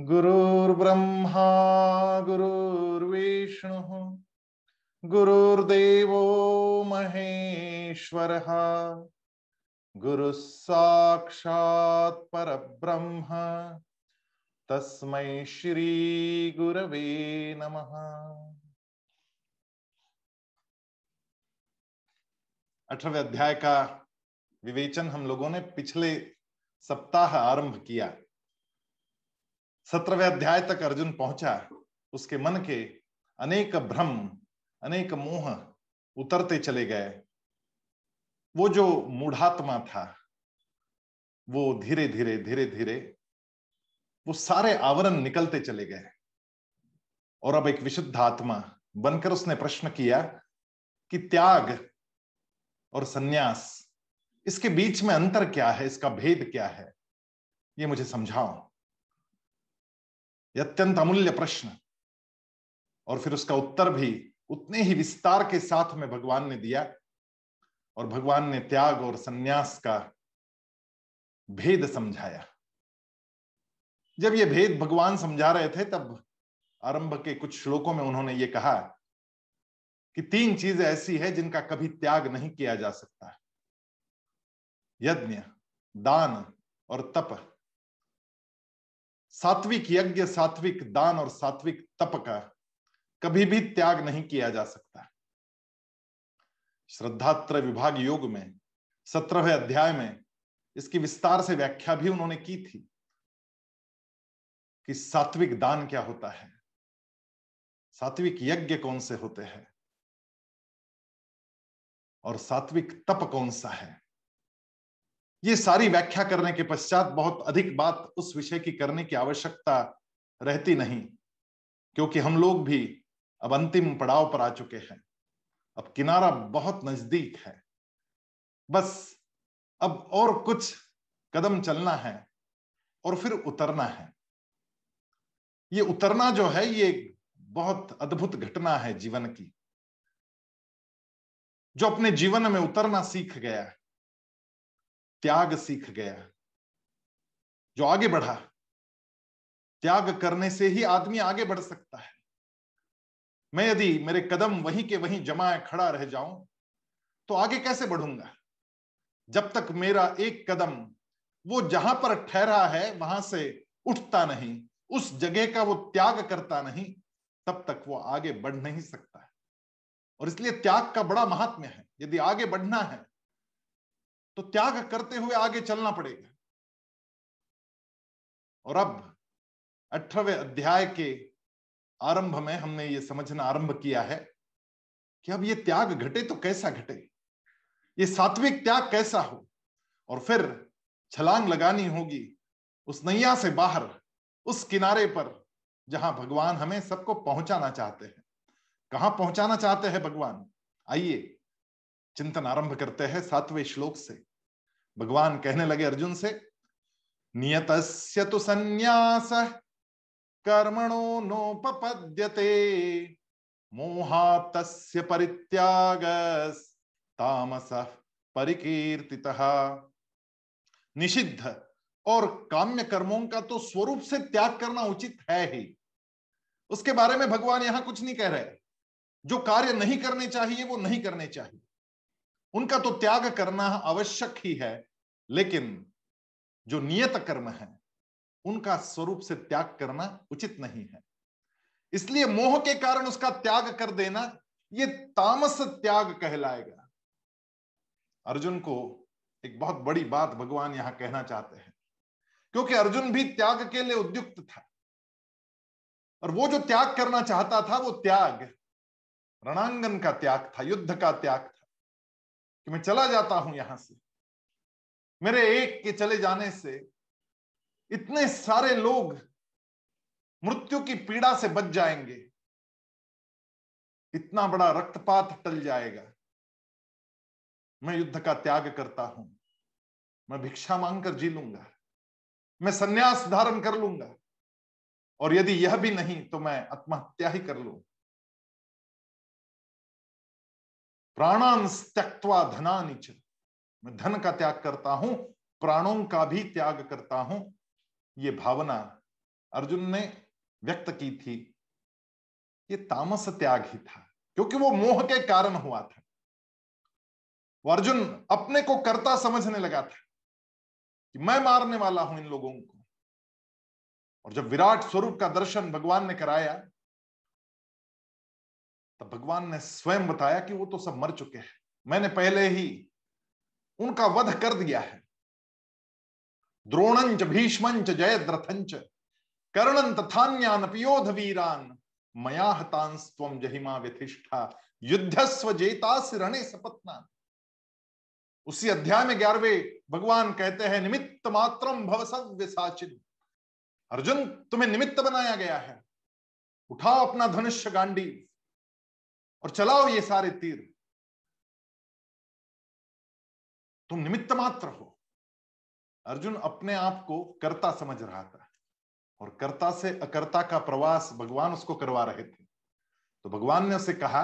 गुरुर्ब्रह्मा, गुरुर्विष्णु, गुरुर्देवो महेश्वरः गुरुः साक्षात् परब्रह्म, तस्मै श्री गुरवे नमः। अठारहवें अध्याय का विवेचन हम लोगों ने पिछले सप्ताह आरंभ किया। सत्रहवें अध्याय तक अर्जुन पहुँचा, उसके मन के अनेक भ्रम, अनेक मोह उतरते चले गए। वो जो मूढ़ात्मा था, वो धीरे धीरे धीरे धीरे, वो सारे आवरण निकलते चले गए। और अब एक विशुद्ध आत्मा बनकर उसने प्रश्न किया कि त्याग और सन्यास, इसके बीच में अंतर क्या है? इसका भेद क्या है? ये मुझे समझाओ। यह अत्यंत अमूल्य प्रश्न और फिर उसका उत्तर भी उतने ही विस्तार के साथ में भगवान ने दिया और भगवान ने त्याग और संन्यास का भेद समझाया। जब ये भेद भगवान समझा रहे थे, तब आरंभ के कुछ श्लोकों में उन्होंने ये कहा कि तीन चीज़ें ऐसी है जिनका कभी त्याग नहीं किया जा सकता। यज्ञ, दान और तप। सात्विक यज्ञ, सात्विक दान और सात्विक तप का कभी भी त्याग नहीं किया जा सकता। श्रद्धात्र विभाग योग में, सत्रहवें अध्याय में इसकी विस्तार से व्याख्या भी उन्होंने की थी कि सात्विक दान क्या होता है। सात्विक यज्ञ कौन से होते हैं? और सात्विक तप कौन सा है? ये सारी व्याख्या करने के पश्चात बहुत अधिक बात उस विषय की करने की आवश्यकता रहती नहीं, क्योंकि हम लोग भी अब अंतिम पड़ाव पर आ चुके हैं। अब किनारा बहुत नज़दीक है। बस अब और कुछ कदम चलना है और फिर उतरना है। ये उतरना जो है, ये बहुत अद्भुत घटना है जीवन की, जो अपने जीवन में उतरना सीख गया त्याग सीख गया, जो आगे बढ़ा, त्याग करने से ही आदमी आगे बढ़ सकता है। मैं यदि मेरे कदम वहीं के वहीं जमाए खड़ा रह जाऊँ तो आगे कैसे बढ़ूँगा? जब तक मेरा एक कदम वो जहाँ पर ठहरा है, वहाँ से उठता नहीं, उस जगह का वो त्याग करता नहीं, तब तक वो आगे बढ़ नहीं सकता है। और इसलिए त्याग का बड़ा महात्म्य है। यदि आगे बढ़ना है तो त्याग करते हुए आगे चलना पड़ेगा। और अब अठारहवें अध्याय के आरंभ में हमने ये समझना आरंभ किया है कि अब ये त्याग घटे तो कैसा घटे? ये सात्विक त्याग कैसा हो? और फिर छलांग लगानी होगी उस नैया से बाहर, उस किनारे पर, जहाँ भगवान हमें सबको पहुंचाना चाहते हैं। कहाँ पहुंचाना चाहते हैं भगवान? आइए चिंतन आरंभ करते हैं सातवें श्लोक से। भगवान कहने लगे अर्जुन से नियत तो संन्यास कर्मणो नोपपद्यते मोहात परित्याग तामस परिकीर्ति निषिद्ध और काम्य कर्मों का तो स्वरूप से त्याग करना उचित है ही। उसके बारे में भगवान यहाँ कुछ नहीं कह रहे। जो कार्य नहीं करने चाहिए, वो नहीं करने चाहिए। उनका तो त्याग करना आवश्यक ही है, लेकिन जो नियत कर्म है, उनका स्वरूप से त्याग करना उचित नहीं है। इसलिए मोह के कारण उसका त्याग कर देना यह तामस त्याग कहलाएगा। अर्जुन को एक बहुत बड़ी बात भगवान यहाँ कहना चाहते हैं, क्योंकि अर्जुन भी त्याग के लिए उद्युक्त था। और वो जो त्याग करना चाहता था, वो त्याग, रणांगन का त्याग था, युद्ध का त्याग कि मैं चला जाता हूँ यहाँ से। मेरे एक के चले जाने से इतने सारे लोग मृत्यु की पीड़ा से बच जाएँगे। इतना बड़ा रक्तपात टल जाएगा। मैं युद्ध का त्याग करता हूँ। मैं भिक्षा मांगकर जी लूँगा। मैं संन्यास धारण कर लूँगा। और यदि यह भी नहीं तो मैं आत्महत्या ही कर लू। प्राणान त्यक्वा धना नीच मैं धन का त्याग करता हूँ, प्राणों का भी त्याग करता हूँ। ये भावना अर्जुन ने व्यक्त की थी। ये तामस त्याग ही था, क्योंकि वो मोह के कारण हुआ था। वो अर्जुन अपने को कर्ता समझने लगा था कि मैं मारने वाला हूँ इन लोगों को। और जब विराट स्वरूप का दर्शन भगवान ने कराया तब भगवान ने स्वयं बताया कि वो तो सब मर चुके हैं। मैंने पहले ही उनका वध कर दिया है। द्रोणंच भीष्मंच जयद्रथंच कर्णन तथान्यान पियोध वीरान, मया हतांस्व जहिमा व्यथिष्ठा, युद्धस्व जेतास रणे सपत्ना उसी अध्याय में ग्यारहवें भगवान कहते हैं, निमित्त मात्रम भवसव्य साचिन। अर्जुन, तुम्हें निमित्त बनाया गया है। उठाओ अपना धनुष्य गांडी और चलाओ ये सारे तीर। तुम निमित्त मात्र हो। अर्जुन अपने आप को कर्ता समझ रहा था और कर्ता से अकर्ता का प्रवास भगवान उसको करवा रहे थे। तो भगवान ने उसे कहा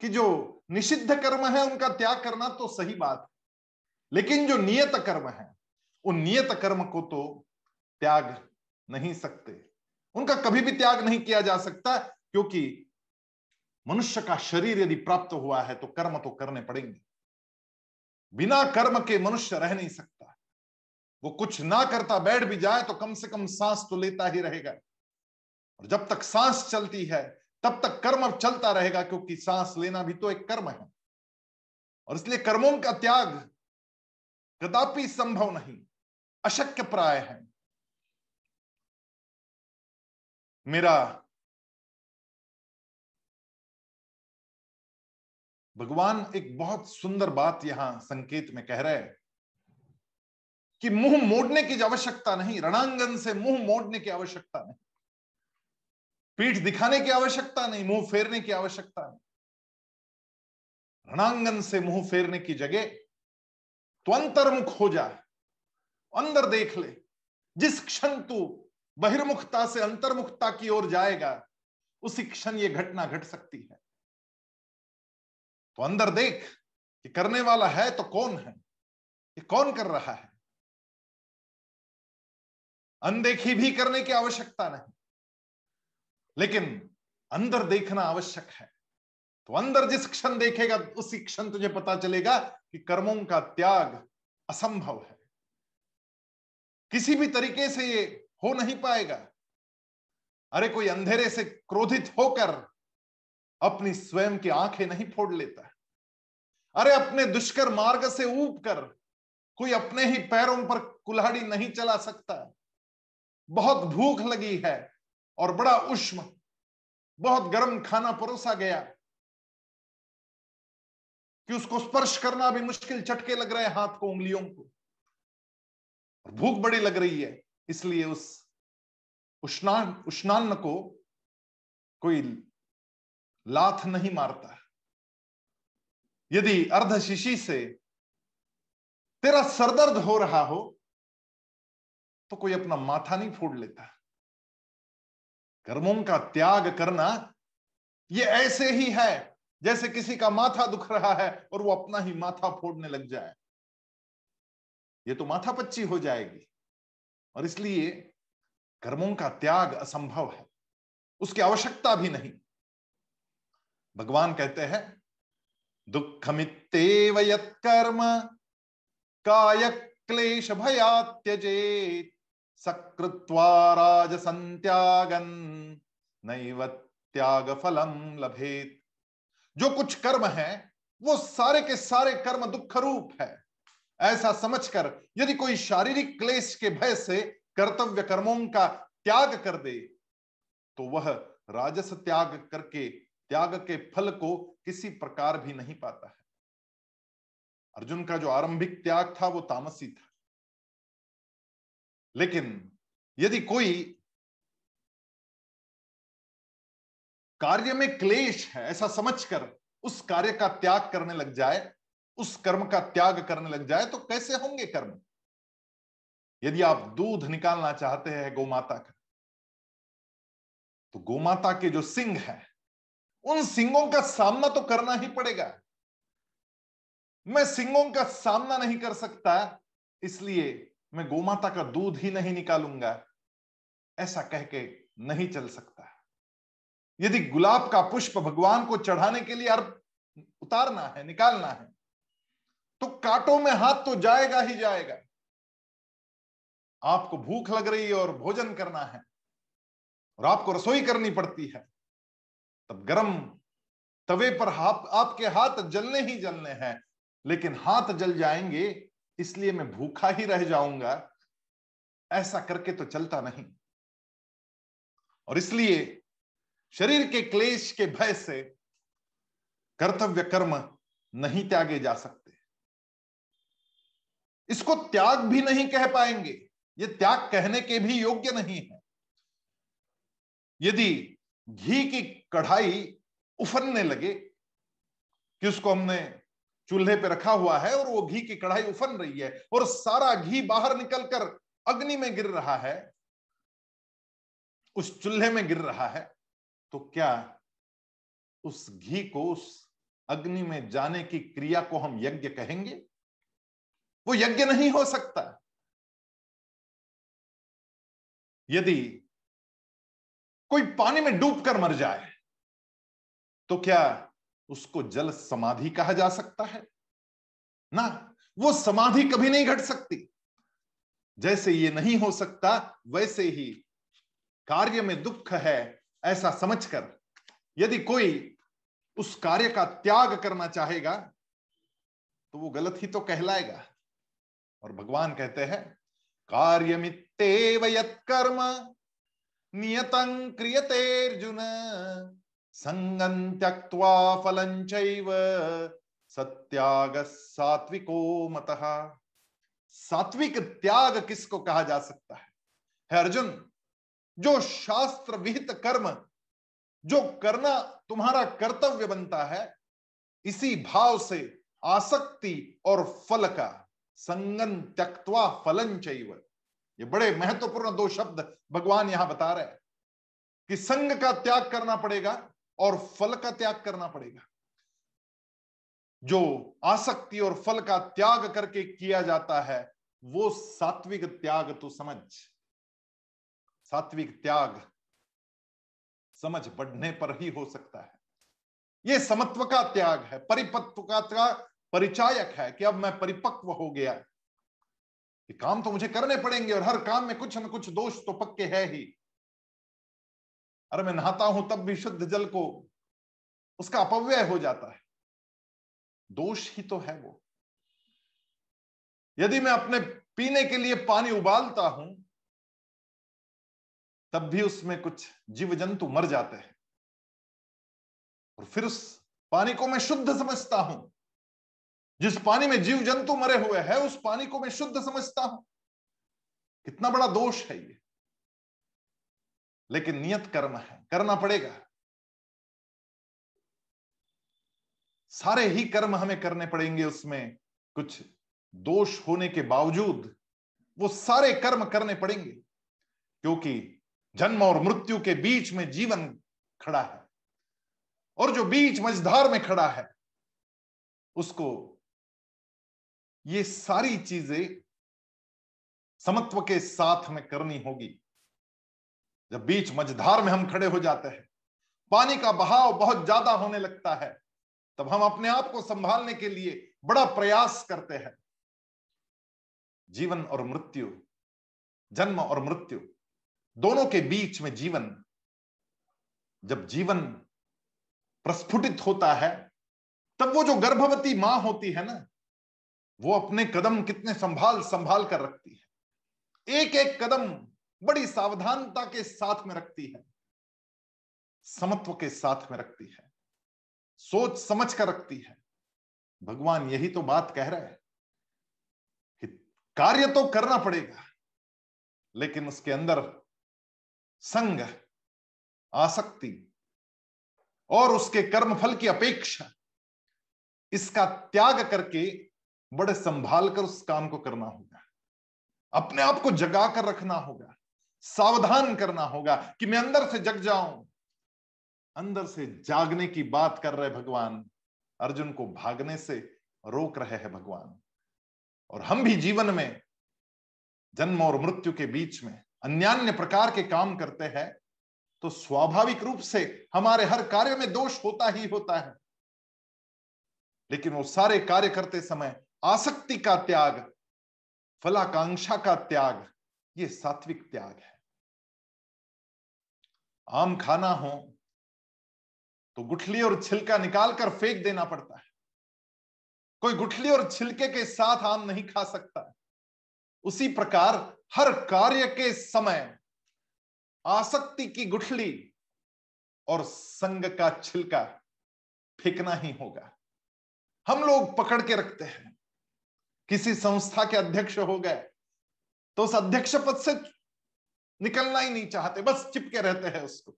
कि जो निषिद्ध कर्म है उनका त्याग करना तो सही बात है, लेकिन जो नियत कर्म है, उन नियत कर्म को तो त्याग नहीं सकते। उनका कभी भी त्याग नहीं किया जा सकता, क्योंकि मनुष्य का शरीर यदि प्राप्त हुआ है तो कर्म तो करने पड़ेंगे। बिना कर्म के मनुष्य रह नहीं सकता। वो कुछ ना करता, बैठ भी जाए तो कम से कम सांस तो लेता ही रहेगा। और जब तक सांस चलती है, तब तक कर्म चलता रहेगा, क्योंकि सांस लेना भी तो एक कर्म है। और इसलिए कर्मों का त्याग कदापि संभव नहीं। अशक्य प्राय है। मेरा भगवान एक बहुत सुंदर बात यहाँ संकेत में कह रहे हैं कि मुँह मोड़ने की आवश्यकता नहीं, रणांगन से मुँह मोड़ने की आवश्यकता नहीं। पीठ दिखाने की आवश्यकता नहीं, मुँह फेरने की आवश्यकता नहीं। रणांगन से मुँह फेरने की जगह तो अंतर्मुख हो जाए अंदर देख ले। जिस क्षण तू बहिर्मुखता से अंतर्मुखता की ओर जाएगा, उसी क्षण ये घटना घट सकती है। तो अंदर देख कि करने वाला है तो कौन है? ये कौन कर रहा है? अनदेखी भी करने की आवश्यकता नहीं। लेकिन अंदर देखना आवश्यक है। तो अंदर जिस क्षण देखेगा, उसी क्षण तुझे पता चलेगा कि कर्मों का त्याग असंभव है। किसी भी तरीके से ये हो नहीं पाएगा। अरे कोई अंधेरे से क्रोधित होकर अपनी स्वयं की आँखें नहीं फोड़ लेता है। अरे अपने दुष्कर मार्ग से ऊब कर कोई अपने ही पैरों पर कुल्हाड़ी नहीं चला सकता बहुत भूख लगी है और बड़ा उष्म, बहुत गर्म खाना परोसा गया। कि उसको स्पर्श करना भी मुश्किल चटके लग रहे हाथ को, उंगलियों को। भूख बड़ी लग रही है, इसलिए उस उष्णान, उष्णान्न को कोई लाथ नहीं मारता यदि अर्ध शिशी से तेरा सरदर्द हो रहा हो तो कोई अपना माथा नहीं फोड़ लेता। कर्मों का त्याग करना ये ऐसे ही है, जैसे किसी का माथा दुख रहा है और वो अपना ही माथा फोड़ने लग जाए। ये तो माथा पच्ची हो जाएगी। और इसलिए कर्मों का त्याग असंभव है। उसकी आवश्यकता भी नहीं। भगवान कहते हैं दुखमित्तेव यत्कर्म काय क्लेश भया त्यजेत, सकृत्वा राजसंत्यागन नैव त्याग फलम लभेत। जो कुछ कर्म है, वो सारे के सारे कर्म दुख रूप है। ऐसा समझकर यदि कोई शारीरिक क्लेश के भय से कर्तव्य कर्मों का त्याग कर दे तो वह राजस त्याग करके त्याग के फल को किसी प्रकार भी नहीं पाता है। अर्जुन का जो आरंभिक त्याग था, वो तामसी था। लेकिन यदि कोई कार्य में क्लेश है, ऐसा समझकर उस कार्य का त्याग करने लग जाए, उस कर्म का त्याग करने लग जाए तो कैसे होंगे कर्म? यदि आप दूध निकालना चाहते हैं गोमाता का तो गोमाता के जो सिंह है उन सिंगों का सामना तो करना ही पड़ेगा। मैं सिंगों का सामना नहीं कर सकता, इसलिए मैं गोमाता का दूध ही नहीं निकालूँगा। ऐसा कह के नहीं चल सकता। यदि गुलाब का पुष्प भगवान को चढ़ाने के लिए अर्प उतारना है, निकालना है तो कांटों में हाथ तो जाएगा ही जाएगा। आपको भूख लग रही है और भोजन करना है और आपको रसोई करनी पड़ती है। तब गरम तवे पर हाथ, आपके हाथ जलने ही जलने हैं, लेकिन हाथ जल जाएँगे, इसलिए मैं भूखा ही रह जाऊँगा। ऐसा करके तो चलता नहीं। और इसलिए शरीर के क्लेश के भय से कर्तव्य कर्म नहीं त्यागे जा सकते। इसको त्याग भी नहीं कह पाएँगे। ये त्याग कहने के भी योग्य नहीं है। यदि घी की कढ़ाई उफनने लगे कि उसको हमने चूल्हे पे रखा हुआ है और वो घी की कढ़ाई उफन रही है और सारा घी बाहर निकलकर अग्नि में गिर रहा है, उस चूल्हे में गिर रहा है तो क्या उस घी को उस अग्नि में जाने की क्रिया को हम यज्ञ कहेंगे? वो यज्ञ नहीं हो सकता। यदि कोई पानी में डूब कर मर जाए तो क्या उसको जल समाधि कहा जा सकता है? ना, वो समाधि कभी नहीं घट सकती। जैसे ये नहीं हो सकता, वैसे ही कार्य में दुख है, ऐसा समझकर यदि कोई उस कार्य का त्याग करना चाहेगा तो वो गलत ही तो कहलाएगा। और भगवान कहते हैं कार्य कार्यमित्तेव यत्कर्म, नियतं क्रियते अर्जुन। संगं त्यक्त्वा फलं सत्याग सात्विको मतः। सात्विक त्याग किसको कहा जा सकता है? है अर्जुन, जो शास्त्र विहित कर्म, जो करना तुम्हारा कर्तव्य बनता है, इसी भाव से आसक्ति और फल का संगन त्यक्वा फलन चैव। ये बड़े महत्वपूर्ण दो शब्द भगवान यहाँ बता रहे हैं कि संग का त्याग करना पड़ेगा और फल का त्याग करना पड़ेगा। जो आसक्ति और फल का त्याग करके किया जाता है, वो सात्विक त्याग तो समझ। सात्विक त्याग समझ बढ़ने पर ही हो सकता है। ये समत्व का त्याग है परिपत्व का परिचायक है कि अब मैं परिपक्व हो गया। कि काम तो मुझे करने पड़ेंगे और हर काम में कुछ न कुछ दोष तो पक्के है ही। अरे मैं नहाता हूँ तब भी शुद्ध जल को उसका अपव्यय हो जाता है। दोष ही तो है वो। यदि मैं अपने पीने के लिए पानी उबालता हूँ, तब भी उसमें कुछ जीव जंतु मर जाते हैं। और फिर उस पानी को मैं शुद्ध समझता हूँ। जिस पानी में जीव जंतु मरे हुए हैं, उस पानी को मैं शुद्ध समझता हूँ। कितना बड़ा दोष है ये। लेकिन नियत कर्म है, करना पड़ेगा। सारे ही कर्म हमें करने पड़ेंगे उसमें, कुछ दोष होने के बावजूद वो सारे कर्म करने पड़ेंगे, क्योंकि जन्म और मृत्यु के बीच में जीवन खड़ा है। और जो बीच मझधार में खड़ा है, उसको ये सारी चीज़ें समत्व के साथ में करनी होगी। जब बीच मझधार में हम खड़े हो जाते हैं, पानी का बहाव बहुत ज़्यादा होने लगता है, तब हम अपने आप को संभालने के लिए बड़ा प्रयास करते हैं। जीवन और मृत्यु, जन्म और मृत्यु, दोनों के बीच में जीवन, जब जीवन प्रस्फुटित होता है, तब वो जो गर्भवती माँ होती है ना, वो अपने कदम कितने संभाल संभाल कर रखती है। एक एक कदम बड़ी सावधानता के साथ में रखती है। समत्व के साथ में रखती है। सोच समझ कर रखती है। भगवान यही तो बात कह रहे हैं कि कार्य तो करना पड़ेगा, लेकिन उसके अंदर संग, आसक्ति और उसके कर्मफल की अपेक्षा इसका त्याग करके बड़े संभाल कर उस काम को करना होगा। अपने आप को जगा कर रखना होगा। सावधान करना होगा कि मैं अंदर से जग जाऊँ। अंदर से जागने की बात कर रहे भगवान। अर्जुन को भागने से रोक रहे हैं भगवान। और हम भी जीवन में जन्म और मृत्यु के बीच में अन्यान्य प्रकार के काम करते हैं तो स्वाभाविक रूप से हमारे हर कार्य में दोष होता ही होता है। लेकिन वो सारे कार्य करते समय आसक्ति का त्याग, फलाकांक्षा का त्याग, ये सात्विक त्याग है। आम खाना हो तो गुठली और छिलका निकालकर फेंक देना पड़ता है। कोई गुठली और छिलके के साथ आम नहीं खा सकता। उसी प्रकार हर कार्य के समय आसक्ति की गुठली और संग का छिलका फेंकना ही होगा। हम लोग पकड़ के रखते हैं। किसी संस्था के अध्यक्ष हो गए तो उस अध्यक्ष पद से निकलना ही नहीं चाहते, बस चिपके रहते हैं उसको।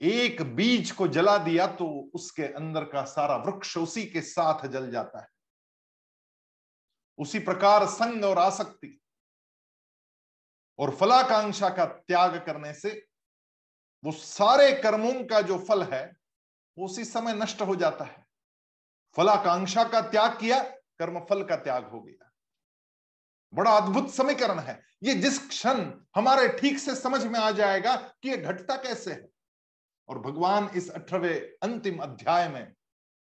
एक बीज को जला दिया तो उसके अंदर का सारा वृक्ष उसी के साथ जल जाता है। उसी प्रकार संग और आसक्ति और फलाकांक्षा का त्याग करने से वो सारे कर्मों का जो फल है, वो उसी समय नष्ट हो जाता है। फलाकांक्षा का त्याग किया कर्म फल का त्याग हो गया। बड़ा अद्भुत समीकरण है। ये जिस क्षण हमारे ठीक से समझ में आ जाएगा कि ये घटता कैसे है। और भगवान इस अठारवे अंतिम अध्याय में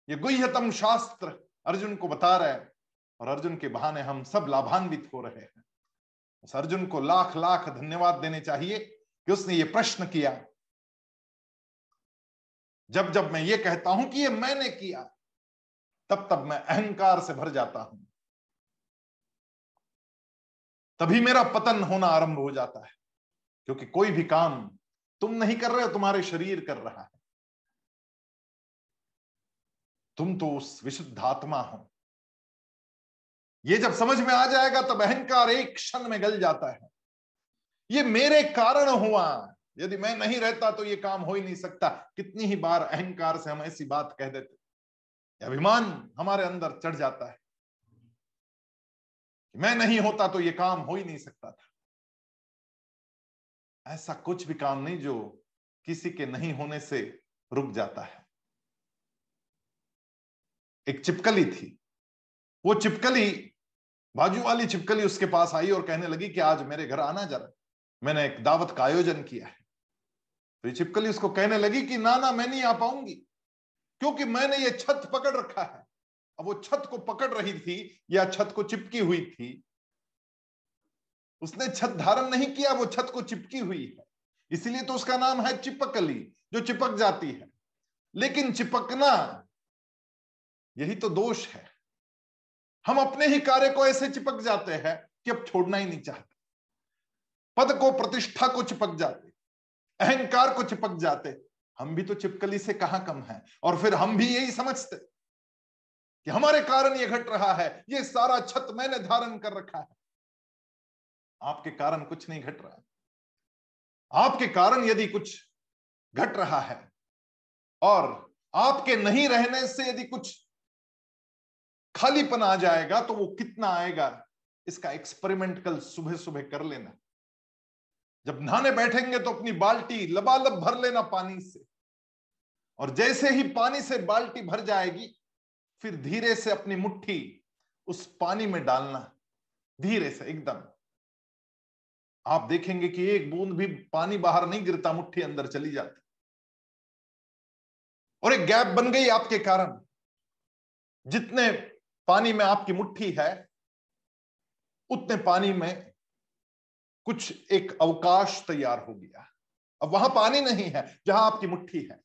ये गुह्यतम शास्त्र अर्जुन को बता रहे हैं और अर्जुन के बहाने हम सब लाभान्वित हो रहे हैं। उस अर्जुन को लाख लाख धन्यवाद देने चाहिए कि उसने ये प्रश्न किया। जब जब मैं ये कहता हूँ कि ये मैंने किया, तब तब मैं अहंकार से भर जाता हूँ। तभी मेरा पतन होना आरंभ हो जाता है। क्योंकि कोई भी काम तुम नहीं कर रहे हो, तुम्हारे शरीर कर रहा है। तुम तो उस विशुद्ध आत्मा हो। ये जब समझ में आ जाएगा, तब अहंकार एक क्षण में गल जाता है। ये मेरे कारण हुआ। यदि मैं नहीं रहता तो ये काम हो ही नहीं सकता। कितनी ही बार अहंकार से हम ऐसी बात कह देते। अभिमान हमारे अंदर चढ़ जाता है। मैं नहीं होता तो ये काम हो ही नहीं सकता था। ऐसा कुछ भी काम नहीं जो किसी के नहीं होने से रुक जाता है। एक चिपकली थी। वो चिपकली, बाजू वाली चिपकली उसके पास आई और कहने लगी कि आज मेरे घर आना जरा। मैंने एक दावत का आयोजन किया है। तो ये चिपकली उसको कहने लगी कि ना ना, मैं नहीं आ पाऊँगी, क्योंकि मैंने ये छत पकड़ रखा है। अब वो छत को पकड़ रही थी या छत को चिपकी हुई थी? उसने छत धारण नहीं किया, वो छत को चिपकी हुई है। इसीलिए तो उसका नाम है चिपकली, जो चिपक जाती है। लेकिन चिपकना, यही तो दोष है। हम अपने ही कार्य को ऐसे चिपक जाते हैं कि अब छोड़ना ही नहीं चाहते। पद को प्रतिष्ठा को चिपक जाते, अहंकार को चिपक जाते। हम भी तो चिपकली से कहाँ कम है? और फिर हम भी यही समझते। कि हमारे कारण ये घट रहा है, ये सारा छत मैंने धारण कर रखा है। आपके कारण कुछ नहीं घट रहा। आपके कारण यदि कुछ घट रहा है और आपके नहीं रहने से यदि कुछ खालीपन आ जाएगा तो वो कितना आएगा, इसका एक्सपेरिमेंट कल सुबह सुबह कर लेना। जब नहाने बैठेंगे तो अपनी बाल्टी लबालब भर लेना पानी से। और जैसे ही पानी से बाल्टी भर जाएगी फिर धीरे से अपनी मुट्ठी उस पानी में डालना, धीरे से, एकदम। आप देखेंगे कि एक बूंद भी पानी बाहर नहीं गिरता, मुट्ठी अंदर चली जाती। और एक गैप बन गई आपके कारण। जितने पानी में आपकी मुट्ठी है, उतने पानी में कुछ एक अवकाश तैयार हो गया। अब वहाँ पानी नहीं है, जहाँ आपकी मुट्ठी है।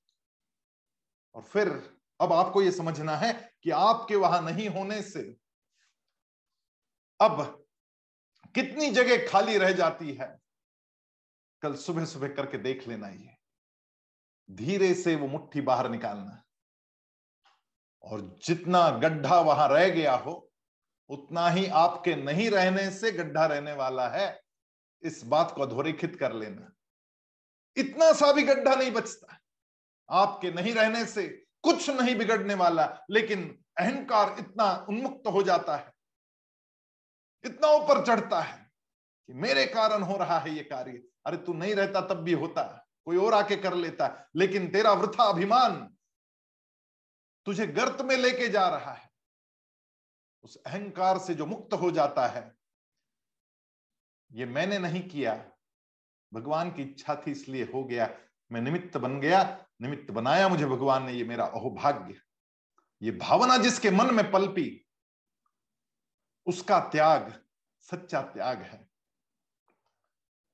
और फिर अब आपको यह समझना है कि आपके वहाँ नहीं होने से अब कितनी जगह खाली रह जाती है? कल सुबह सुबह करके देख लेना ये। धीरे से वो मुट्ठी बाहर निकालना। और जितना गड्ढा वहाँ रह गया हो, उतना ही आपके नहीं रहने से गड्ढा रहने वाला है। इस बात को अधोरेखित कर लेना। इतना सा भी गड्ढा नहीं बचता। आपके नहीं रहने से कुछ नहीं बिगड़ने वाला, लेकिन अहंकार इतना उन्मुक्त हो जाता है, इतना ऊपर चढ़ता है कि मेरे कारण हो रहा है ये कार्य। अरे तू नहीं रहता तब भी होता, कोई और आके कर लेता है लेकिन तेरा वृथा अभिमान तुझे गर्त में लेके जा रहा है। उस अहंकार से जो मुक्त हो जाता है, ये मैंने नहीं किया, भगवान की इच्छा थी इसलिए हो गया। मैं निमित्त बन गया, निमित्त बनाया मुझे भगवान ने, ये मेरा अहोभाग्य। ये भावना जिसके मन में पलपी, उसका त्याग, सच्चा त्याग है।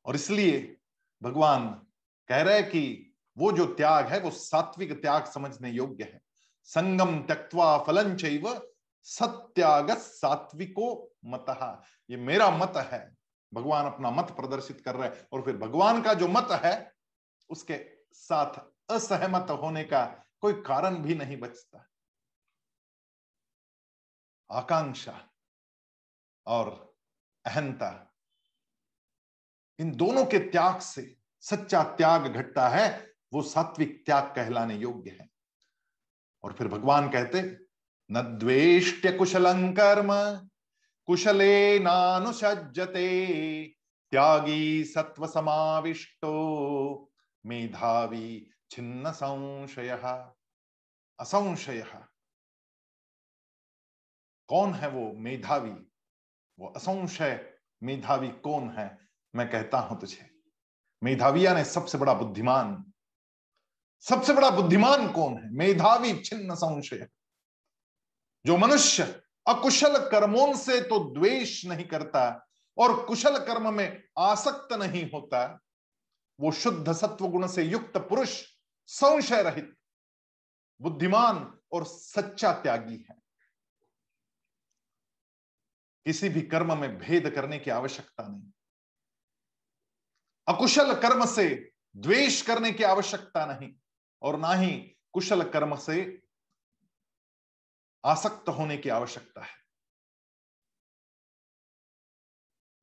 और इसलिए भगवान कह रहे कि वो जो त्याग है, वो सात्विक त्याग समझने योग्य है। संगम त्यक्वा फलन चैव सत्याग सात्विको मत। ये मेरा मत है। भगवान अपना मत प्रदर्शित कर रहे हैं। और फिर भगवान का जो मत है उसके साथ असहमत होने का कोई कारण भी नहीं बचता। आकांक्षा और अहंता, इन दोनों के त्याग से सच्चा त्याग घटता है, वो सात्विक त्याग कहलाने योग्य है। और फिर भगवान कहते, न द्वेष्ट्य कुशलं कर्म, कुशले नानुसजते त्यागी सत्व समाविष्टो मेधावी छिन्न संशय। असंशय। कौन है वो मेधावी? वो असंशय मेधावी कौन है? मैं कहता हूँ तुझे। मेधाविया ने सबसे बड़ा बुद्धिमान, सबसे बड़ा बुद्धिमान कौन है? मेधावी छिन्न संशय। जो मनुष्य अकुशल कर्मों से तो द्वेष नहीं करता और कुशल कर्म में आसक्त नहीं होता वो शुद्ध सत्व गुण से युक्त पुरुष संशय रहित बुद्धिमान और सच्चा त्यागी है। किसी भी कर्म में भेद करने की आवश्यकता नहीं। अकुशल कर्म से द्वेष करने की आवश्यकता नहीं और ना ही कुशल कर्म से आसक्त होने की आवश्यकता है।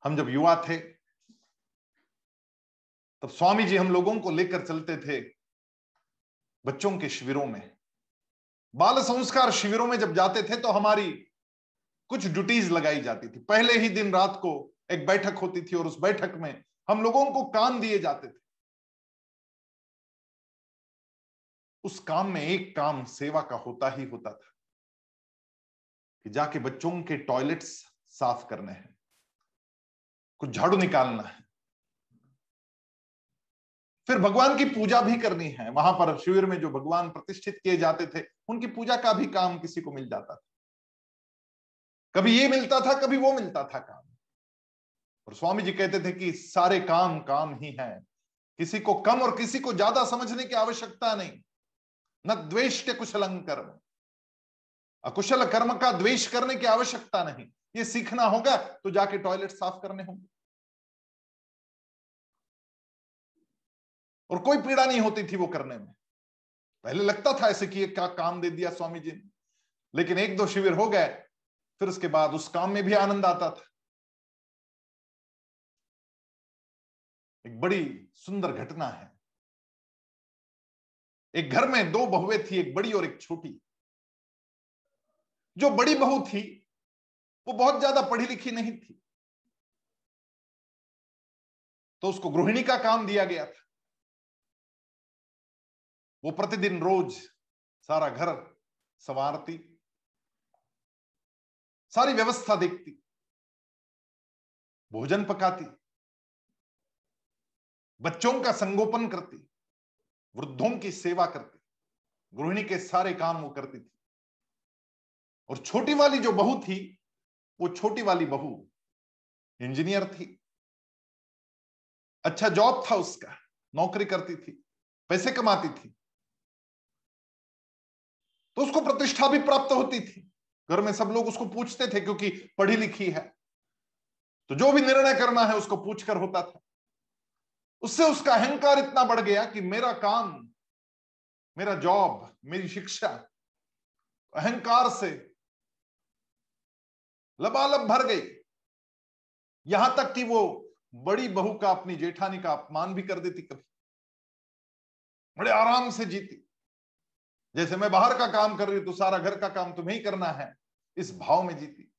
हम जब युवा थे तब स्वामी जी हम लोगों को लेकर चलते थे बच्चों के शिविरों में। बाल संस्कार शिविरों में जब जाते थे तो हमारी कुछ ड्यूटीज़ लगाई जाती थी। पहले ही दिन रात को एक बैठक होती थी और उस बैठक में हम लोगों को काम दिए जाते थे। उस काम में एक काम सेवा का होता ही होता था कि जाके बच्चों के टॉयलेट्स साफ़ करने हैं, कुछ झाड़ू निकालना है। फिर भगवान की पूजा भी करनी है। वहाँ पर शिविर में जो भगवान प्रतिष्ठित किए जाते थे, उनकी पूजा का भी काम किसी को मिल जाता था। कभी ये मिलता था, कभी वो मिलता था काम। और स्वामी जी कहते थे कि सारे काम काम ही है। किसी को कम और किसी को ज़्यादा समझने की आवश्यकता नहीं। न द्वेष के कुशल कर्म। अकुशल कर्म का द्वेष करने की आवश्यकता नहीं। ये सीखना होगा तो जाके टॉयलेट साफ़ करने होंगे। और कोई पीड़ा नहीं होती थी वो करने में। पहले लगता था ऐसे कि क्या काम दे दिया स्वामी जी ने। लेकिन एक दो शिविर हो गए, फिर उसके बाद उस काम में भी आनंद आता था। एक बड़ी सुंदर घटना है। एक घर में दो बहुएँ थी, एक बड़ी और एक छोटी। जो बड़ी बहू थी, वो बहुत ज़्यादा पढ़ी लिखी नहीं थी। तो उसको गृहिणी का काम दिया गया था। वो प्रतिदिन रोज सारा घर संवारती, सारी व्यवस्था देखती, भोजन पकाती, बच्चों का संगोपन करती, वृद्धों की सेवा करती, गृहिणी के सारे काम वो करती थी। और छोटी वाली जो बहू थी, वो छोटी वाली बहू इंजीनियर थी। अच्छा जॉब था उसका, नौकरी करती थी, पैसे कमाती थी। तो उसको प्रतिष्ठा भी प्राप्त होती थी। घर में सब लोग उसको पूछते थे क्योंकि पढ़ी लिखी है। तो जो भी निर्णय करना है उसको पूछकर होता था। उससे उसका अहंकार इतना बढ़ गया कि मेरा काम, मेरा जॉब मेरी शिक्षा, अहंकार से लबालब भर गई। यहाँ तक कि वो बड़ी बहू का अपनी जेठानी का अपमान भी कर देती कभी। बड़े आराम से जीती। जैसे मैं बाहर का काम कर रही हूँ तो सारा घर का काम तुम्हें ही करना है। इस भाव में जीती।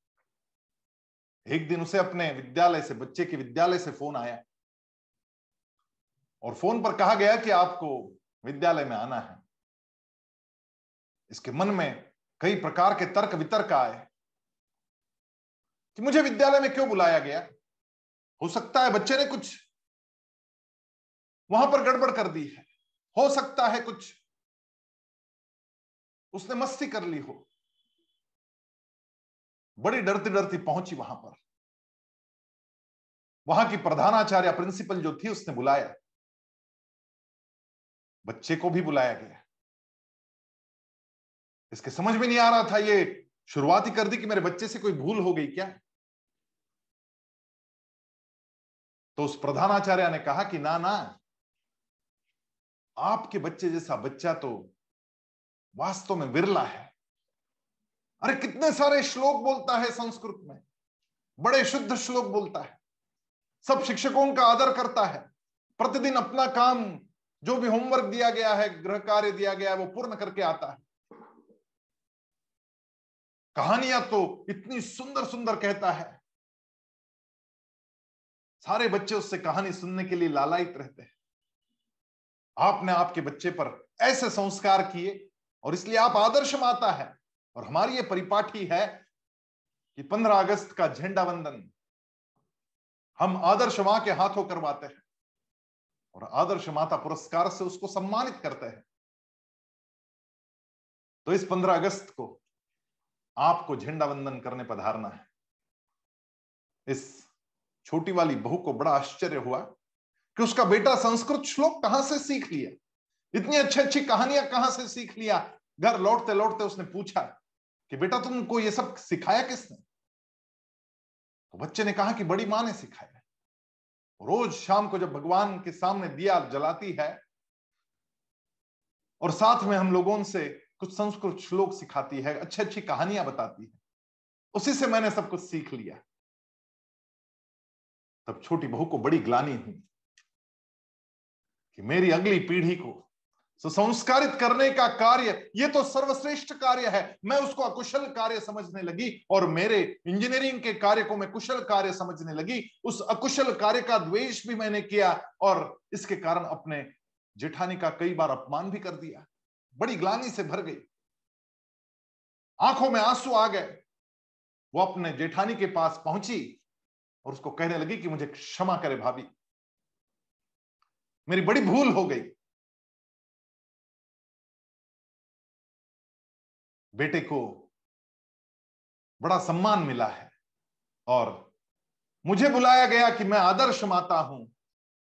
एक दिन उसे अपने विद्यालय से, बच्चे के विद्यालय से फ़ोन आया। और फ़ोन पर कहा गया कि आपको विद्यालय में आना है। इसके मन में कई प्रकार के तर्क वितर्क आए कि मुझे विद्यालय में क्यों बुलाया गया? हो सकता है बच्चे ने कुछ वहाँ पर गड़बड़ कर दी है। हो सकता है कुछ उसने मस्ती कर ली हो। बड़ी डरती डरती पहुँची वहाँ पर। वहाँ की प्रधानाचार्य, प्रिंसिपल जो थी, उसने बुलाया। बच्चे को भी बुलाया गया। इसके समझ में नहीं आ रहा था ये शुरुआत ही कर दी कि मेरे बच्चे से कोई भूल हो गई क्या? तो उस प्रधानाचार्य ने कहा कि ना ना, आपके बच्चे जैसा बच्चा तो वास्तव में विरला है। अरे, कितने सारे श्लोक बोलता है संस्कृत में। बड़े शुद्ध श्लोक बोलता है। सब शिक्षकों का आदर करता है। प्रतिदिन अपना काम, जो भी होमवर्क दिया गया है, गृह कार्य दिया गया है, वो पूर्ण करके आता है। कहानियाँ तो इतनी सुंदर सुंदर कहता है। सारे बच्चे उससे कहानी सुनने के लिए लालायित रहते हैं। आपने आपके बच्चे पर ऐसे संस्कार किए और इसलिए आप आदर्श माता है। और हमारी ये परिपाठी है कि 15 अगस्त का झंडा वंदन। हम आदर्श माँ के हाथों करवाते हैं और आदर्श माता पुरस्कार से उसको सम्मानित करते हैं। तो इस 15 अगस्त को आपको झंडा वंदन करने पधारना है। इस छोटी वाली बहू को बड़ा आश्चर्य हुआ कि उसका बेटा संस्कृत श्लोक कहाँ से सीख लिया? इतनी अच्छी अच्छी कहानियाँ कहाँ से सीख लिया? घर लौटते लौटते उसने पूछा कि बेटा तुमको ये सब सिखाया किसने? तो बच्चे ने कहा कि बड़ी माँ ने सिखाया। रोज शाम को जब भगवान के सामने दिया जलाती है और साथ में हम लोगों से कुछ संस्कृत श्लोक सिखाती है, अच्छी अच्छी कहानियाँ बताती है, उसी से मैंने सब कुछ सीख लिया। तब छोटी बहू को बड़ी ग्लानी हुई कि मेरी अगली पीढ़ी को सुसंस्कारित करने का कार्य, ये तो सर्वश्रेष्ठ कार्य है। मैं उसको अकुशल कार्य समझने लगी और मेरे इंजीनियरिंग के कार्य को मैं कुशल कार्य समझने लगी। उस अकुशल कार्य का द्वेष भी मैंने किया और इसके कारण अपने जेठानी का कई बार अपमान भी कर दिया। बड़ी ग्लानी से भर गई। आँखों में आँसू आ गए। वो अपने जेठानी के पास पहुँची और उसको कहने लगी कि मुझे क्षमा करे भाभी। मेरी बड़ी भूल हो गई। बेटे को बड़ा सम्मान मिला है और मुझे बुलाया गया कि मैं आदर्श माता हूँ।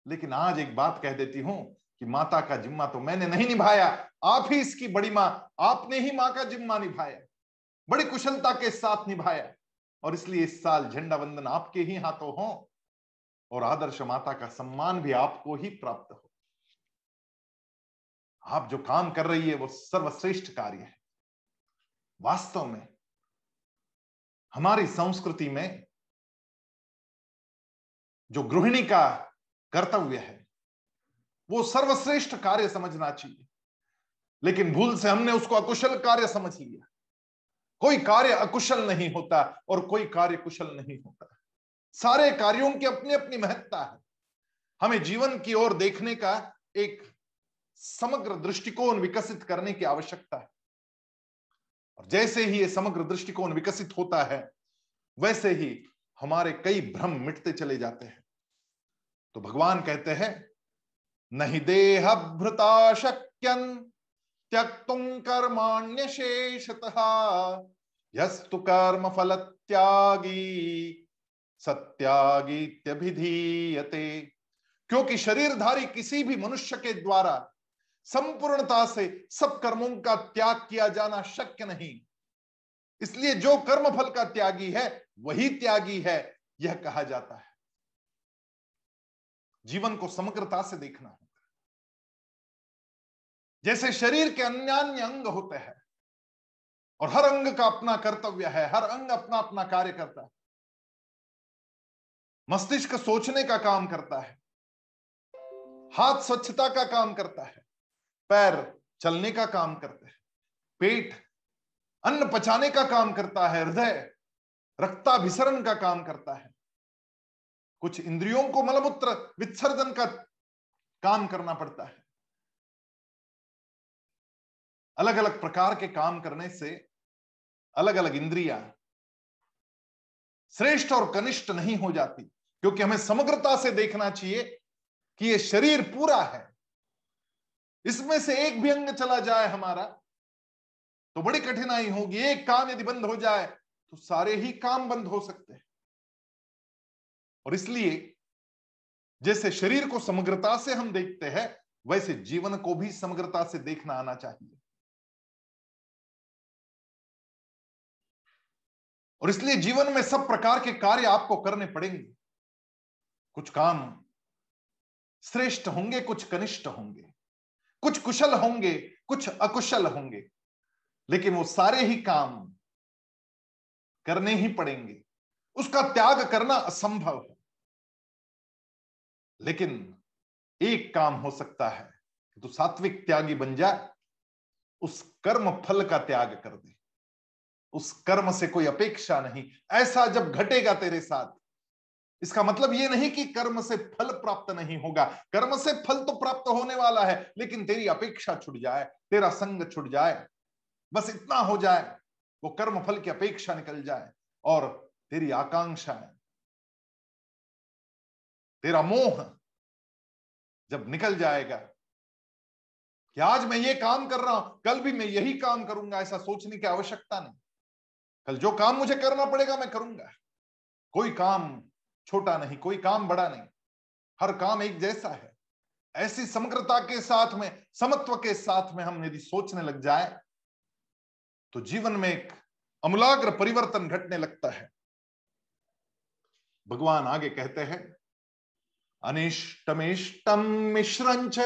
लेकिन आज एक बात कह देती हूँ कि माता का जिम्मा तो मैंने नहीं निभाया। आप ही इसकी बड़ी माँ, आपने ही माँ का जिम्मा निभाया। बड़ी कुशलता के साथ निभाया। और इसलिए इस साल झंडा वंदन आपके ही हाथों हो और आदर्श माता का सम्मान भी आपको ही प्राप्त हो। आप जो काम कर रही है, वो सर्वश्रेष्ठ कार्य है। वास्तव में, हमारी संस्कृति में जो गृहिणी का कर्तव्य है, वो सर्वश्रेष्ठ कार्य समझना चाहिए। लेकिन भूल से हमने उसको अकुशल कार्य समझ लिया। कोई कार्य अकुशल नहीं होता और कोई कार्य कुशल नहीं होता। सारे कार्यों की अपनी अपनी महत्ता है। हमें जीवन की ओर देखने का एक समग्र दृष्टिकोण विकसित करने की आवश्यकता है। और जैसे ही ये समग्र दृष्टिकोण विकसित होता है, वैसे ही हमारे कई भ्रम मिटते चले जाते हैं। तो भगवान कहते हैं, नहीं देह भ्रता शक्यन त्यक्तुम कर्माण्य शेषतः यस्तु कर्म फल त्यागी सत्यागीत्यभिधीयते क्योंकि शरीरधारी किसी भी मनुष्य के द्वारा संपूर्णता से सब कर्मों का त्याग किया जाना शक्य नहीं। इसलिए जो कर्म फल का त्यागी है, वही त्यागी है, यह कहा जाता है। जीवन को समग्रता से देखना होगा जैसे शरीर के अन्य अंग होते हैं, और हर अंग का अपना कर्तव्य है, हर अंग अपना अपना कार्य करता है। मस्तिष्क सोचने का काम करता है, हाथ स्वच्छता का काम करता है पैर चलने का काम करते हैं, पेट अन्न पचाने का काम करता है, हृदय रक्ताभिसरण का काम करता है। कुछ इंद्रियों को मलमूत्र विसर्जन का काम करना पड़ता है। अलग अलग प्रकार के काम करने से अलग अलग इंद्रिया श्रेष्ठ और कनिष्ठ नहीं हो जाती, क्योंकि हमें समग्रता से देखना चाहिए कि ये शरीर पूरा है। इसमें से एक भी अंग चला जाए हमारा तो बड़ी कठिनाई होगी। एक काम यदि बंद हो जाए तो सारे ही काम बंद हो सकते हैं। और इसलिए जैसे शरीर को समग्रता से हम देखते हैं, वैसे जीवन को भी समग्रता से देखना आना चाहिए। और इसलिए जीवन में सब प्रकार के कार्य आपको करने पड़ेंगे। कुछ काम श्रेष्ठ होंगे, कुछ कनिष्ठ होंगे। कुछ कुशल होंगे, कुछ अकुशल होंगे, लेकिन वो सारे ही काम करने ही पड़ेंगे। उसका त्याग करना असंभव है। लेकिन एक काम हो सकता है कि तू सात्विक त्यागी बन जाए उस कर्म फल का त्याग कर दे। उस कर्म से कोई अपेक्षा नहीं। ऐसा जब घटेगा तेरे साथ इसका मतलब ये नहीं कि कर्म से फल प्राप्त नहीं होगा। कर्म से फल तो प्राप्त होने वाला है, लेकिन तेरी अपेक्षा छुट जाए, तेरा संग छुट जाए, बस इतना हो जाए, वो कर्म फल की अपेक्षा निकल जाए और तेरी आकांक्षा तेरा मोह जब निकल जाएगा कि आज मैं ये काम कर रहा हूँ, कल भी मैं यही काम करूँगा, ऐसा सोचने की आवश्यकता नहीं। कल जो काम मुझे करना पड़ेगा मैं करूँगा। कोई काम छोटा नहीं, कोई काम बड़ा नहीं। हर काम एक जैसा है। ऐसी समग्रता के साथ में, समत्व के साथ में हम यदि सोचने लग जाए तो जीवन में एक अमूलाग्र परिवर्तन घटने लगता है। भगवान आगे कहते हैं अनिष्टमिष्टम मिश्रंच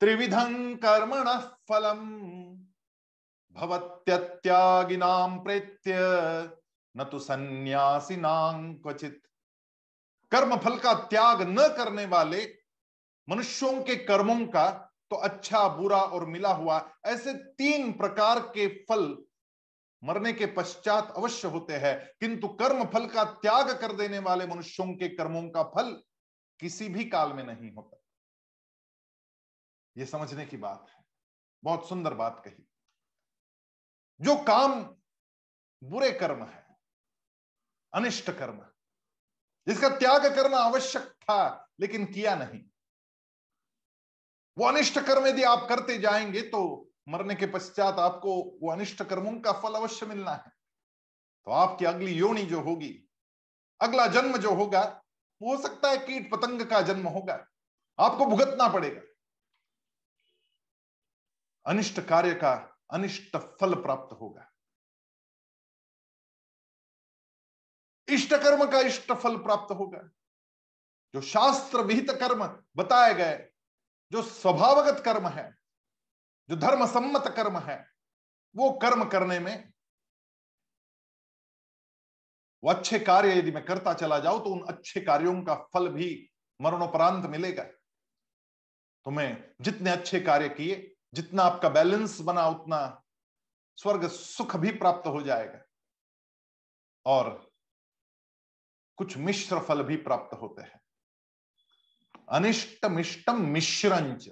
त्रिविधं कर्मण फलम। भवत्यत्यागिनाम प्रेत्य न तो सन्यासिनां क्वचित कर्म फल का त्याग न करने वाले मनुष्यों के कर्मों का तो अच्छा बुरा और मिला हुआ ऐसे तीन प्रकार के फल मरने के पश्चात अवश्य होते हैं। किंतु कर्म फल का त्याग कर देने वाले मनुष्यों के कर्मों का फल किसी भी काल में नहीं होता। यह समझने की बात है। बहुत सुंदर बात कही। जो काम बुरे कर्म है, अनिष्ट कर्म जिसका त्याग करना आवश्यक था, लेकिन किया नहीं। वो अनिष्ट कर्म यदि आप करते जाएँगे तो मरने के पश्चात आपको वो अनिष्ट कर्मों का फल अवश्य मिलना है। तो आपकी अगली योनि जो होगी, अगला जन्म जो होगा, हो सकता है कीट पतंग का जन्म होगा। आपको भुगतना पड़ेगा। अनिष्ट कार्य का अनिष्ट फल प्राप्त होगा। इष्ट कर्म का इष्ट फल प्राप्त होगा जो शास्त्र विहित कर्म बताए गए, जो स्वभावगत कर्म है, जो धर्म सम्मत कर्म है, वो कर्म करने में, वो अच्छे कार्य यदि मैं करता चला जाऊँ तो उन अच्छे कार्यों का फल भी मरणोपरांत मिलेगा। तो मैं जितने अच्छे कार्य किए, जितना आपका बैलेंस बना, उतना स्वर्ग सुख भी प्राप्त हो जाएगा। और कुछ मिश्र फल भी प्राप्त होते हैं। अनिष्टम इष्टम मिश्रंच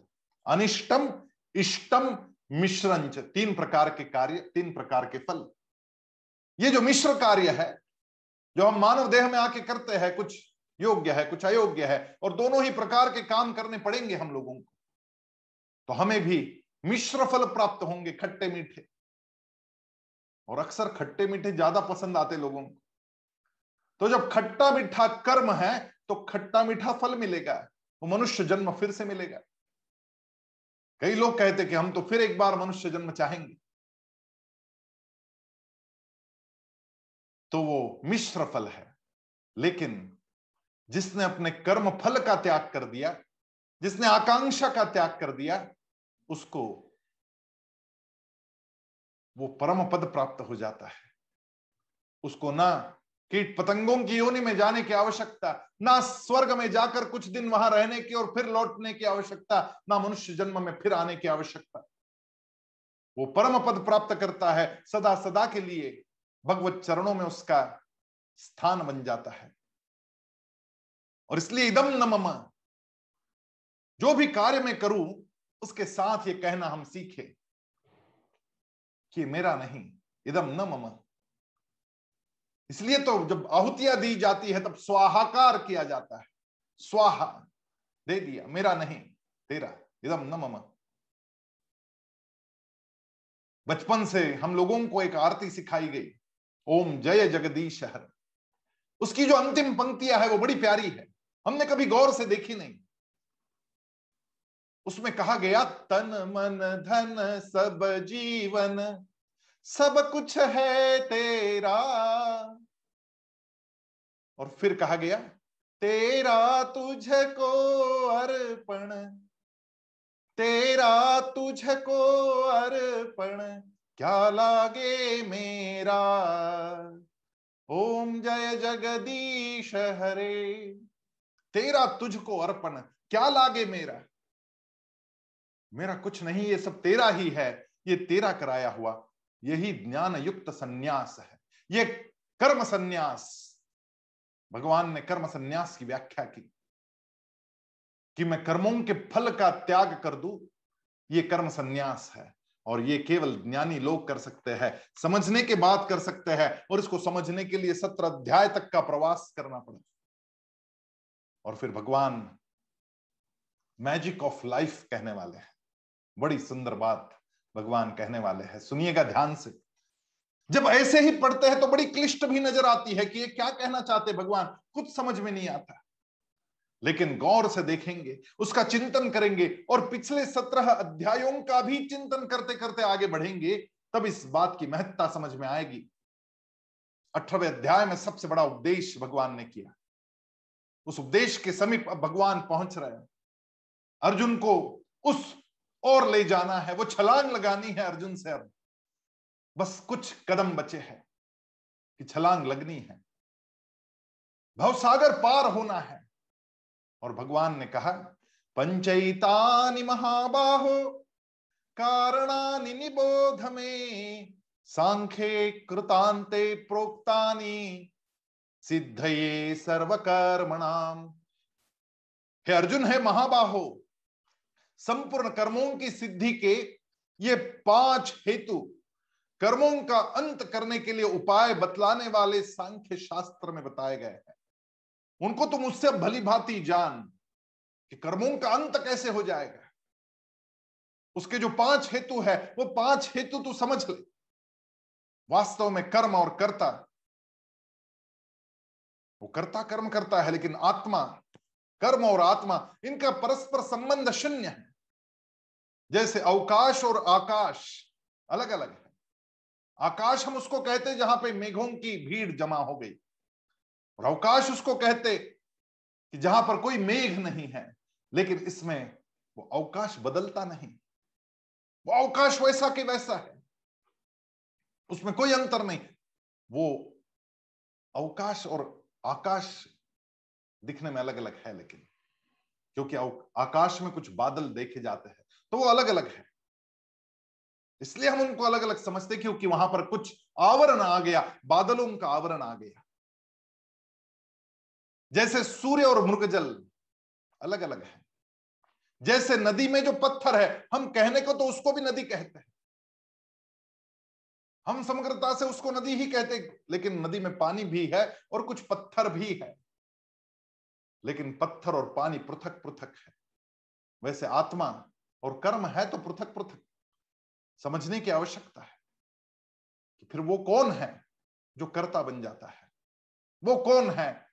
अनिष्टम इष्टम मिश्रंच तीन प्रकार के कार्य, तीन प्रकार के फल। ये जो मिश्र कार्य है, जो हम मानव देह में आके करते हैं, कुछ योग्य है, कुछ अयोग्य है, और दोनों ही प्रकार के काम करने पड़ेंगे हम लोगों को तो हमें भी मिश्र फल प्राप्त होंगे खट्टे मीठे। और अक्सर खट्टे मीठे ज़्यादा पसंद आते लोगों को। तो जब खट्टा मीठा कर्म है तो खट्टा मीठा फल मिलेगा। वो मनुष्य जन्म फिर से मिलेगा। कई लोग कहते कि हम तो फिर एक बार मनुष्य जन्म चाहेंगे। तो वो मिश्र फल है। लेकिन जिसने अपने कर्म फल का त्याग कर दिया, जिसने आकांक्षा का त्याग कर दिया, उसको वो परम पद प्राप्त हो जाता है। उसको ना कीट पतंगों की योनि में जाने की आवश्यकता, ना स्वर्ग में जाकर कुछ दिन वहाँ रहने की और फिर लौटने की आवश्यकता, ना मनुष्य जन्म में फिर आने की आवश्यकता। वो परम पद प्राप्त करता है सदा सदा के लिए भगवत चरणों में उसका स्थान बन जाता है। और इसलिए इदम न मम, जो भी कार्य मैं करूँ, उसके साथ ये कहना हम सीखे कि मेरा नहीं इदम न मम। इसलिए तो जब आहुतियाँ दी जाती है, तब स्वाहाकार किया जाता है। स्वाहा, दे दिया, मेरा नहीं, तेरा, इदम न मम। बचपन से हम लोगों को एक आरती सिखाई गई, ओम जय जगदीश हर उसकी जो अंतिम पंक्तियाँ है, वो बड़ी प्यारी है। हमने कभी गौर से देखी नहीं। उसमें कहा गया, तन मन धन सब जीवन सब कुछ है तेरा। और फिर कहा गया, तेरा तुझको अर्पण, तेरा तुझको अर्पण, क्या लागे मेरा? ओम जय जगदीश हरे। तेरा तुझको अर्पण, क्या लागे मेरा? मेरा कुछ नहीं, ये सब तेरा ही है, ये तेरा कराया हुआ। यही ज्ञान युक्त संन्यास है। ये कर्म संन्यास, भगवान ने कर्म संन्यास की व्याख्या की, कि मैं कर्मों के फल का त्याग कर दू, ये कर्म संन्यास है। और ये केवल ज्ञानी लोग कर सकते हैं, समझने के बाद कर सकते हैं, और इसको समझने के लिए सत्र अध्याय तक का प्रवास करना पड़े। और फिर भगवान, मैजिक ऑफ़ लाइफ कहने वाले हैं। बड़ी सुंदर बात। भगवान कहने वाले हैं, सुनिएगा ध्यान से। जब ऐसे ही पढ़ते हैं तो बड़ी क्लिष्ट भी नज़र आती है कि ये क्या कहना चाहते भगवान, कुछ समझ में नहीं आता। लेकिन गौर से देखेंगे, उसका चिंतन करेंगे और पिछले सत्रह अध्यायों का भी चिंतन करते करते आगे बढ़ेंगे, तब इस बात की महत्ता समझ में आएगी। अठारहवें अध्याय में सबसे बड़ा उपदेश भगवान ने किया। उस उपदेश के समीप अब भगवान पहुँच रहे हैं। अर्जुन को उस और ले जाना है, वो छलांग लगानी है अर्जुन से अब। बस कुछ कदम बचे हैं कि छलांग लगनी है। भवसागर पार होना है। और भगवान ने कहा पंचयितानि महाबाहो, कारणानि निबोध में सांख्ये कृतांते प्रोक्तानि, सिद्धये सर्वकर्मणाम। हे अर्जुन, है महाबाहो संपूर्ण कर्मों की सिद्धि के ये पाँच हेतु, कर्मों का अंत करने के लिए उपाय बतलाने वाले सांख्य शास्त्र में बताए गए हैं। उनको तुम उससे भली भांति जान कि कर्मों का अंत कैसे हो जाएगा। उसके जो पाँच हेतु है, वो पाँच हेतु तू समझ ले। वास्तव में कर्म और कर्ता, वो कर्ता कर्म करता है, लेकिन आत्मा, कर्म और आत्मा, इनका परस्पर संबंध शून्य है। जैसे अवकाश और आकाश अलग अलग है। आकाश हम उसको कहते जहाँ पे मेघों की भीड़ जमा हो गई। और अवकाश उसको कहते कि जहाँ पर कोई मेघ नहीं है, लेकिन इसमें वो अवकाश बदलता नहीं। वो अवकाश वैसा कि वैसा है। उसमें कोई अंतर नहीं। वो अवकाश और आकाश दिखने में अलग अलग है लेकिन, क्योंकि आकाश में कुछ बादल देखे जाते हैं। तो वो अलग अलग है। इसलिए हम उनको अलग अलग समझते क्योंकि वहाँ पर कुछ आवरण आ गया, बादलों का आवरण आ गया। जैसे सूर्य और मृगजल अलग अलग है। जैसे नदी में जो पत्थर है, हम कहने को तो उसको भी नदी कहते हैं। हम समग्रता से उसको नदी ही कहते लेकिन नदी में पानी भी है और कुछ पत्थर भी है। लेकिन पत्थर और पानी पृथक पृथक है। वैसे आत्मा और कर्म है तो पृथक पृथक। समझने की आवश्यकता है कि फिर वो कौन है जो कर्ता बन जाता है? वो कौन है?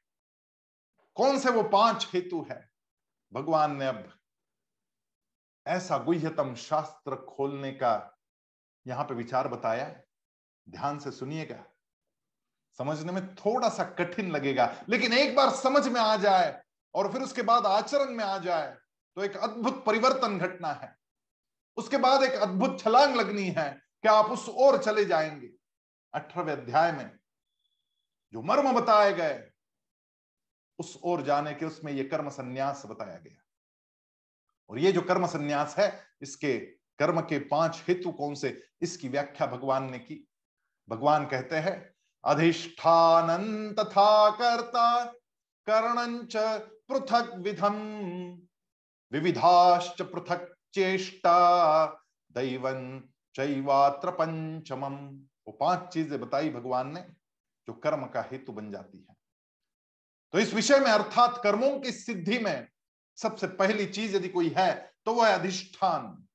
कौन से वो पाँच हेतु है? भगवान ने अब ऐसा गुह्यतम शास्त्र खोलने का यहाँ पे विचार बताया ध्यान से सुनिएगा। समझने में थोड़ा सा कठिन लगेगा, लेकिन एक बार समझ में आ जाए और फिर उसके बाद आचरण में आ जाए तो एक अद्भुत परिवर्तन घटना है। उसके बाद एक अद्भुत छलांग लगनी है कि आप उस ओर चले जाएँगे। अठारहवें अध्याय में जो मर्म बताए गए, उस ओर जाने के उसमें यह कर्म संन्यास बताया गया। और ये जो कर्म संन्यास है, इसके कर्म के पाँच हेतु कौन से, इसकी व्याख्या भगवान ने की। भगवान कहते हैं अधिष्ठान तथा कर्ता कर्णंच पृथक विधम विविधाश्च पृथक चेष्टा दैवन चैवात्र पंचमम। वो पाँच चीज़ें बताई भगवान ने, जो कर्म का हेतु बन जाती है। तो इस विषय में अर्थात कर्मों की सिद्धि में सबसे पहली चीज़ यदि कोई है तो वह अधिष्ठान।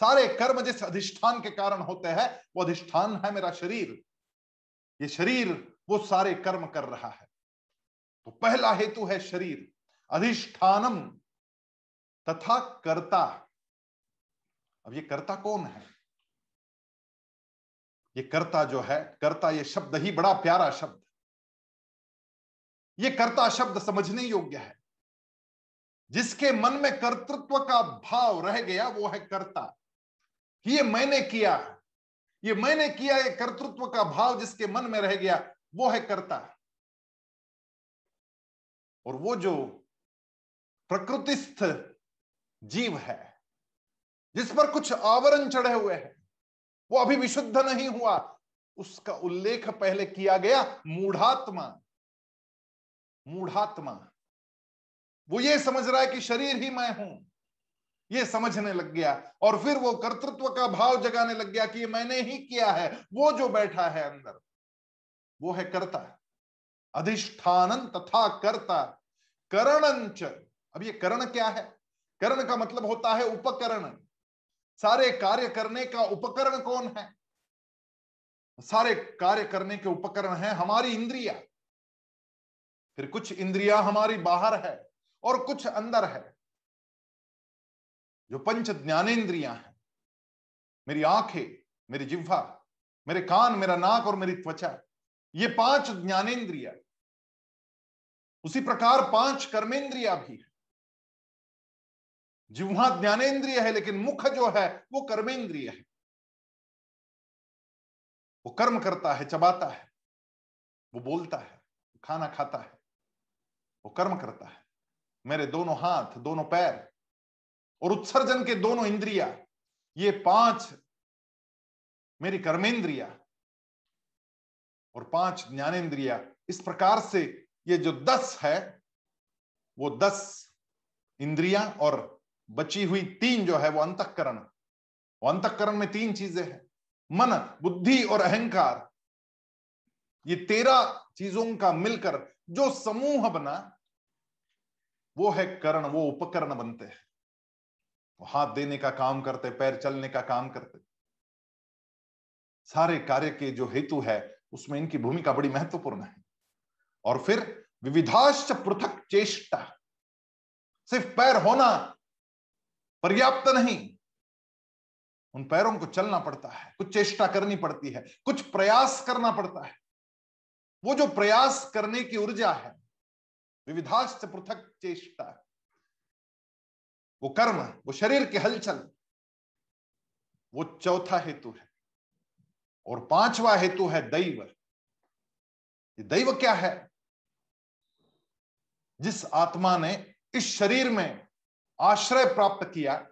सारे कर्म जिस अधिष्ठान के कारण होते हैं, वो अधिष्ठान है मेरा शरीर। ये शरीर, वो सारे कर्म कर रहा है। तो पहला हेतु है शरीर। अधिष्ठानम तथा कर्ता। अब ये कर्ता कौन है? ये कर्ता जो है, कर्ता ये शब्द ही बड़ा प्यारा शब्द। ये कर्ता शब्द समझने योग्य है। जिसके मन में कर्तृत्व का भाव रह गया, वो है कर्ता। ये मैंने किया। ये मैंने किया, ये कर्तृत्व का भाव जिसके मन में रह गया, वो है कर्ता। और वो जो प्रकृतिस्थ जीव है, जिस पर कुछ आवरण चढ़े हुए हैं, वो अभी विशुद्ध नहीं हुआ। उसका उल्लेख पहले किया गया मूढ़ात्मा। मूढ़ात्मा। वो ये समझ रहा है कि शरीर ही मैं हूँ। ये समझने लग गया। और फिर वो कर्तृत्व का भाव जगाने लग गया कि ये मैंने ही किया है। वो जो बैठा है अंदर, वो है कर्ता। अधिष्ठान तथा कर्ता। करणंच। अब ये करण क्या है? करण का मतलब होता है उपकरण। सारे कार्य करने का उपकरण कौन है? सारे कार्य करने के उपकरण है हमारी इंद्रिया। फिर कुछ इंद्रिया हमारी बाहर है और कुछ अंदर है। जो पंच ज्ञानेन्द्रिया हैं, मेरी आँखें, मेरी जिह्वा, मेरे कान, मेरा नाक और मेरी त्वचा, ये पाँच ज्ञानेन्द्रिया उसी प्रकार पाँच कर्मेंद्रिया भी है। जिह्वा ज्ञानेन्द्रिय है, लेकिन मुख जो है, वो कर्मेंद्रिय है। वो कर्म करता है, चबाता है, वो बोलता है, खाना खाता है, वो कर्म करता है। मेरे दोनों हाथ, दोनों पैर और उत्सर्जन के दोनों इंद्रिया, ये पाँच मेरी कर्मेंद्रिया और पाँच ज्ञानेन्द्रिया इस प्रकार से ये जो दस है, वो दस इंद्रिया और बची हुई तीन जो है वो अंतकरण। अंतकरण में तीन चीज़ें हैं। मन, बुद्धि और अहंकार। ये तेरह चीज़ों का मिलकर जो समूह बना, वो है करण, वो उपकरण बनते हैं। वो हाथ देने का काम करते, पैर चलने का काम करते। सारे कार्य के जो हेतु है, उसमें इनकी भूमिका बड़ी महत्वपूर्ण है। और फिर विविधाश्च पृथक चेष्टा। सिर्फ़ पैर होना पर्याप्त नहीं। उन पैरों को चलना पड़ता है, कुछ चेष्टा करनी पड़ती है, कुछ प्रयास करना पड़ता है। वो जो प्रयास करने की ऊर्जा है, विविधाश्च पृथक चेष्टा वो कर्म, वो शरीर के हलचल, वो चौथा हेतु है और पांचवा हेतु है दैव। ये दैव क्या है? जिस आत्मा ने इस शरीर में आश्रय प्राप्त किया,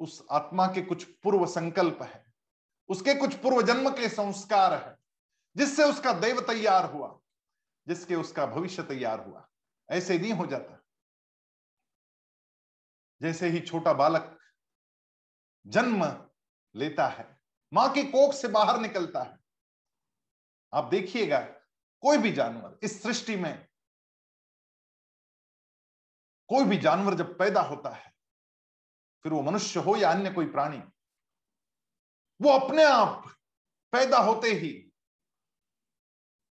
उस आत्मा के कुछ पूर्व संकल्प है, उसके कुछ पूर्व जन्म के संस्कार है, जिससे उसका दैव तैयार हुआ, जिसके उसका भविष्य तैयार हुआ। ऐसे नहीं हो जाता। जैसे ही छोटा बालक जन्म लेता है, माँ के कोख से बाहर निकलता है, आप देखिएगा, कोई भी जानवर इस सृष्टि में कोई भी जानवर जब पैदा होता है, फिर वो मनुष्य हो या अन्य कोई प्राणी, वो अपने आप पैदा होते ही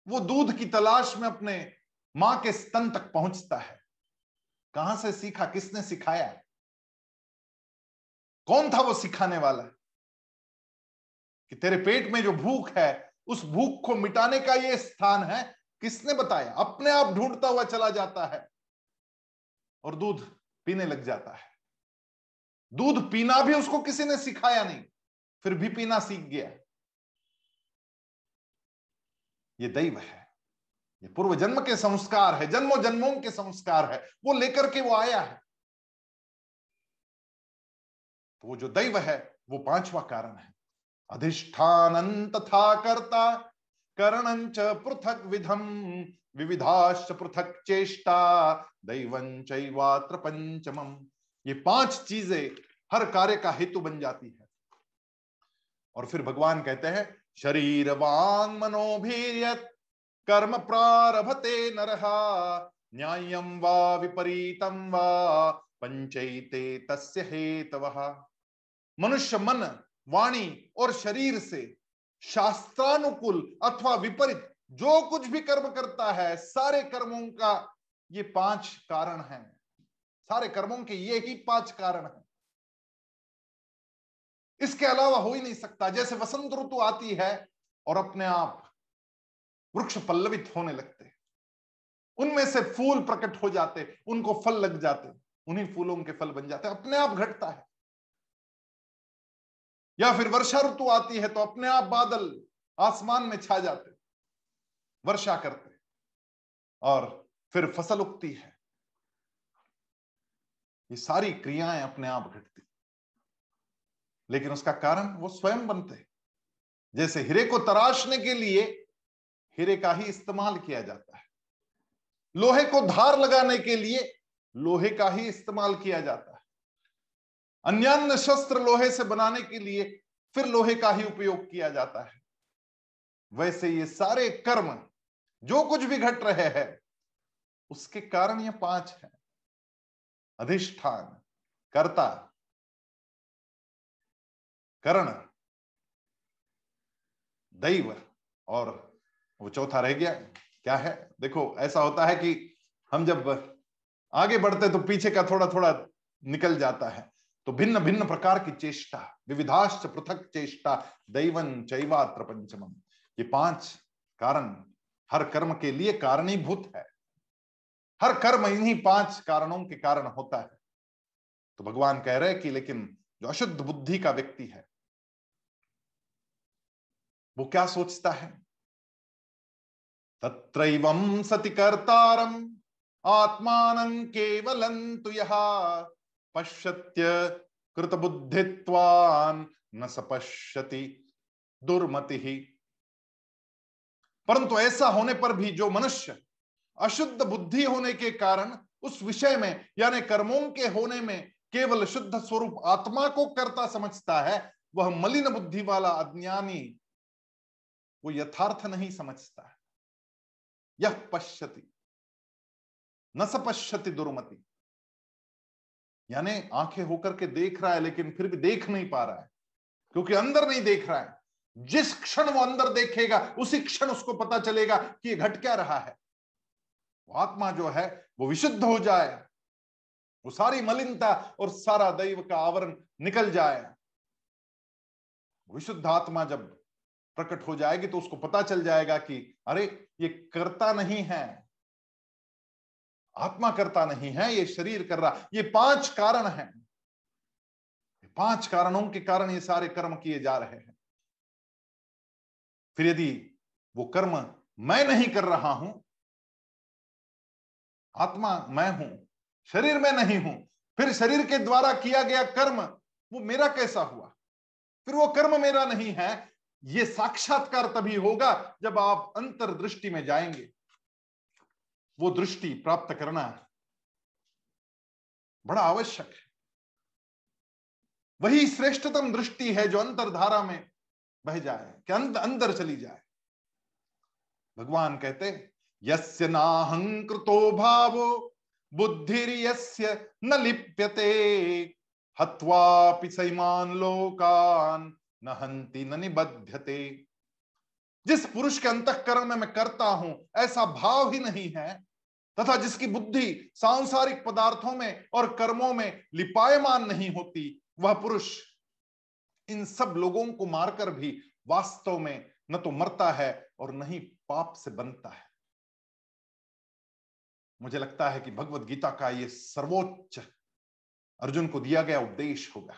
वो दूध की तलाश में अपने माँ के स्तन तक पहुँचता है। कहाँ से सीखा, किसने सिखाया? कौन था वो सिखाने वाला? कि तेरे पेट में जो भूख है, उस भूख को मिटाने का ये स्थान है, किसने बताया? अपने आप ढूंढता हुआ चला जाता है। और दूध पीने लग जाता है। दूध पीना भी उसको किसी ने सिखाया नहीं, फिर भी पीना सीख गया। ये दैव है, ये पूर्व जन्म के संस्कार है, जन्मों जन्मों के संस्कार है, वो लेकर के वो आया है। तो वो जो दैव है, वो पांचवा कारण है। अधिष्ठान तथा कर्ता करणंच पृथक विधम विविधाश्च पृथक चेष्टा दैवंचवात्र पंचमम ये पाँच चीज़ें हर कार्य का हेतु बन जाती है। और फिर भगवान कहते हैं शरीर वांग मनोभीर कर्म प्रारभते नरहा न्यायम वा विपरीतम वा, पंचैते तस्य हेतवः। मनुष्य मन, वाणी और शरीर से शास्त्रानुकूल अथवा विपरीत, जो कुछ भी कर्म करता है, सारे कर्मों का ये पाँच कारण है। सारे कर्मों के ये ही पाँच कारण है। इसके अलावा हो ही नहीं सकता। जैसे वसंत ऋतु आती है और अपने आप वृक्ष पल्लवित होने लगते उनमें से फूल प्रकट हो जाते उनको फल लग जाते उन्हीं फूलों के फल बन जाते अपने आप घटता है। या फिर वर्षा ऋतु आती है तो अपने आप बादल आसमान में छा जाते वर्षा करते और फिर फ़सल उगती है। ये सारी क्रियाएँ अपने आप घटती लेकिन उसका कारण वो स्वयं बनते जैसे हीरे को तराशने के लिए हीरे का ही इस्तेमाल किया जाता है। लोहे को धार लगाने के लिए लोहे का ही इस्तेमाल किया जाता है। अन्य शस्त्र लोहे से बनाने के लिए फिर लोहे का ही उपयोग किया जाता है। वैसे ये सारे कर्म, जो कुछ भी घट रहे हैं, उसके कारण ये पाँच है। अधिष्ठान, कर्ता, करण, दैव और वो चौथा रह गया। क्या है? देखो, ऐसा होता है कि हम जब आगे बढ़ते तो पीछे का थोड़ा थोड़ा निकल जाता है। तो भिन्न भिन्न प्रकार की चेष्टा, विविधाश्च पृथक चेष्टा दैवन चैवात्र पंचमम। ये पाँच कारण हर कर्म के लिए कारणीभूत है। हर कर्म इन्हीं पाँच कारणों के कारण होता है। तो भगवान कह रहे कि लेकिन जो अशुद्ध बुद्धि का व्यक्ति है, वो क्या सोचता है? तत्रैवं सति कर्तारम, आत्मान केवलंतु यहा पश्यत्य कृत बुद्धित्वान न सपश्यति दुर्मति। ही परंतु ऐसा होने पर भी जो मनुष्य अशुद्ध बुद्धि होने के कारण उस विषय में, यानी कर्मों के होने में केवल शुद्ध स्वरूप आत्मा को करता समझता है, वह मलिन बुद्धि वाला अज्ञानी वो यथार्थ नहीं समझता है। यह पश्यति। न सपश्यति दुर्मति। यानी आँखें होकर के देख रहा है, लेकिन फिर भी देख नहीं पा रहा है। क्योंकि अंदर नहीं देख रहा है। जिस क्षण वो अंदर देखेगा, उसी क्षण उसको पता चलेगा कि ये घट क्या रहा है। वो आत्मा जो है, वो विशुद्ध हो जाए। वो सारी मलिनता और सारा दैव का आवरण निकल जाए। विशुद्ध आत्मा जब प्रकट हो जाएगी तो उसको पता चल जाएगा कि, अरे, ये करता नहीं है। आत्मा करता नहीं है, ये शरीर कर रहा। ये पाँच कारण हैं। पाँच कारणों के कारण ये सारे कर्म किए जा रहे हैं। फिर यदि वो कर्म मैं नहीं कर रहा हूँ, आत्मा मैं हूँ, शरीर में नहीं हूँ, फिर शरीर के द्वारा किया गया कर्म, वो मेरा कैसा हुआ? फिर वो कर्म मेरा नहीं है, ये साक्षात्कार तभी होगा जब आप अंतर्दृष्टि में जाएँगे। वो दृष्टि प्राप्त करना बड़ा आवश्यक है। वही श्रेष्ठतम दृष्टि है जो अंतरधारा में बह जाए, कि अंत, अंदर चली जाए। भगवान कहते यस्य नाहंकृतो भावो, बुद्धिर्यस्य न लिप्यते, हत्वापि सैमान लोकान न हंति न निबध्यते। जिस पुरुष के अंतकरण में मैं करता हूँ, ऐसा भाव ही नहीं है। तथा जिसकी बुद्धि सांसारिक पदार्थों में और कर्मों में लिपायमान नहीं होती, वह पुरुष इन सब लोगों को मारकर भी वास्तव में न तो मरता है और न ही पाप से बनता है। मुझे लगता है कि भगवत गीता का यह सर्वोच्च अर्जुन को दिया गया उपदेश होगा।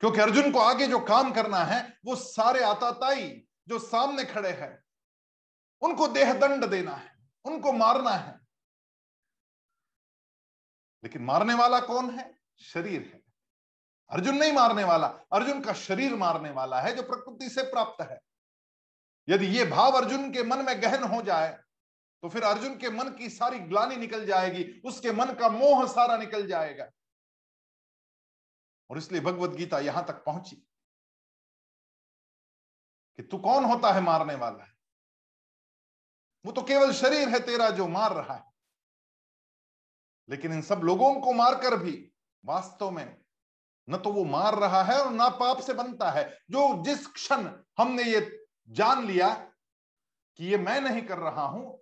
क्योंकि अर्जुन को आगे जो काम करना है, वो सारे आताताई जो सामने खड़े हैं, उनको देहदंड देना है, उनको मारना है। लेकिन मारने वाला कौन है? शरीर है। अर्जुन नहीं मारने वाला, अर्जुन का शरीर मारने वाला है जो प्रकृति से प्राप्त है। यदि ये भाव अर्जुन के मन में गहन हो जाए तो फिर अर्जुन के मन की सारी ग्लानी निकल जाएगी, उसके मन का मोह सारा निकल जाएगा। और इसलिए भगवत गीता यहाँ तक पहुँची। कि तू कौन होता है मारने वाला है? वो तो केवल शरीर है तेरा जो मार रहा है। लेकिन इन सब लोगों को मारकर भी वास्तव में न तो वो मार रहा है और ना पाप से बनता है। जो जिस क्षण हमने ये जान लिया कि ये मैं नहीं कर रहा हूँ,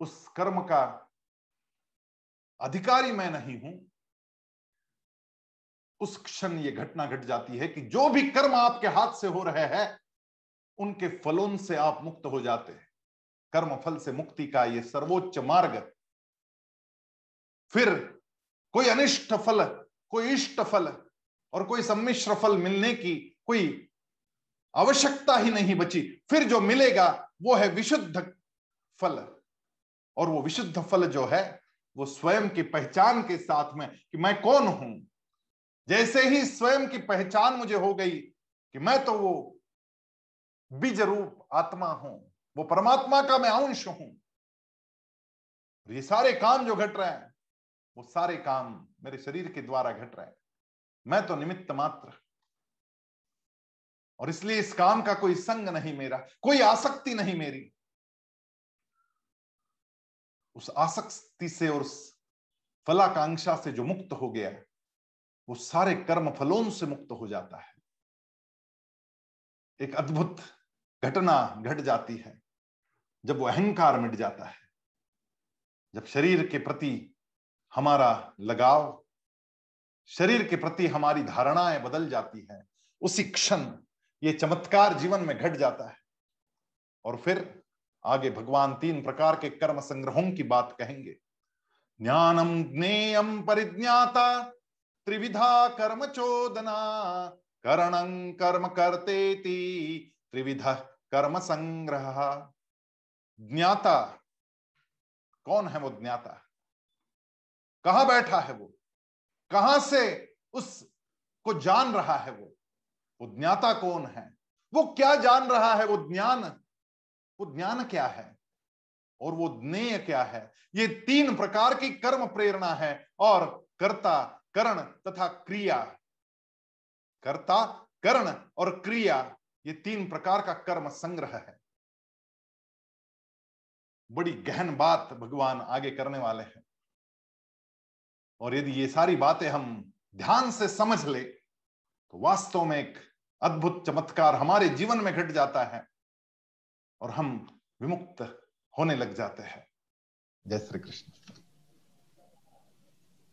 उस कर्म का अधिकारी मैं नहीं हूँ। उस क्षण ये घटना घट जाती है कि जो भी कर्म आपके हाथ से हो रहे हैं, उनके फलों से आप मुक्त हो जाते हैं। कर्म फल से मुक्ति का ये सर्वोच्च मार्ग। फिर कोई अनिष्ट फल, कोई इष्ट फल और कोई सम्मिश्र फल मिलने की कोई आवश्यकता ही नहीं बची। फिर जो मिलेगा, वो है विशुद्ध फल। और वो विशुद्ध फल जो है, वो स्वयं की पहचान के साथ में कि मैं कौन हूँ? जैसे ही स्वयं की पहचान मुझे हो गई कि मैं तो वो बीज रूप आत्मा हूँ, वो परमात्मा का मैं अंश हूँ ये सारे काम जो घट रहे हैं, वो सारे काम मेरे शरीर के द्वारा घट रहे हैं। मैं तो निमित्त मात्र। और इसलिए इस काम का कोई संग नहीं मेरा, कोई आसक्ति नहीं मेरी। उस आसक्ति से और उस फलाकांक्षा से जो मुक्त हो गया वो सारे कर्म फलों से मुक्त हो जाता है। एक अद्भुत घटना घट जाती है, जब वो अहंकार मिट जाता है, जब शरीर के प्रति हमारा लगाव, शरीर के प्रति हमारी धारणाएँ बदल जाती है, उसी क्षण ये चमत्कार जीवन में घट जाता है। और फिर आगे भगवान तीन प्रकार के कर्म संग्रहों की बात कहेंगे। ज्ञानम ज्ञेयम परिज्ञाता त्रिविधा कर्म चोदना, करण कर्म करते त्रिविध कर्म संग्रह। ज्ञाता, कौन है वो ज्ञाता? कहा बैठा है वो? कहाँ से उसको जान रहा है वो? वो ज्ञाता कौन है? वो क्या जान रहा है? वो ज्ञान वो ज्ञान क्या है? और वो ज्ञेय क्या है? ये तीन प्रकार की कर्म प्रेरणा है और कर्ता करण तथा क्रिया। कर्ता, करण और क्रिया, ये तीन प्रकार का कर्म संग्रह है। बड़ी गहन बात भगवान आगे करने वाले हैं। और यदि ये सारी बातें हम ध्यान से समझ ले तो वास्तव में एक अद्भुत चमत्कार हमारे जीवन में घट जाता है और हम विमुक्त होने लग जाते हैं। जय श्री कृष्ण।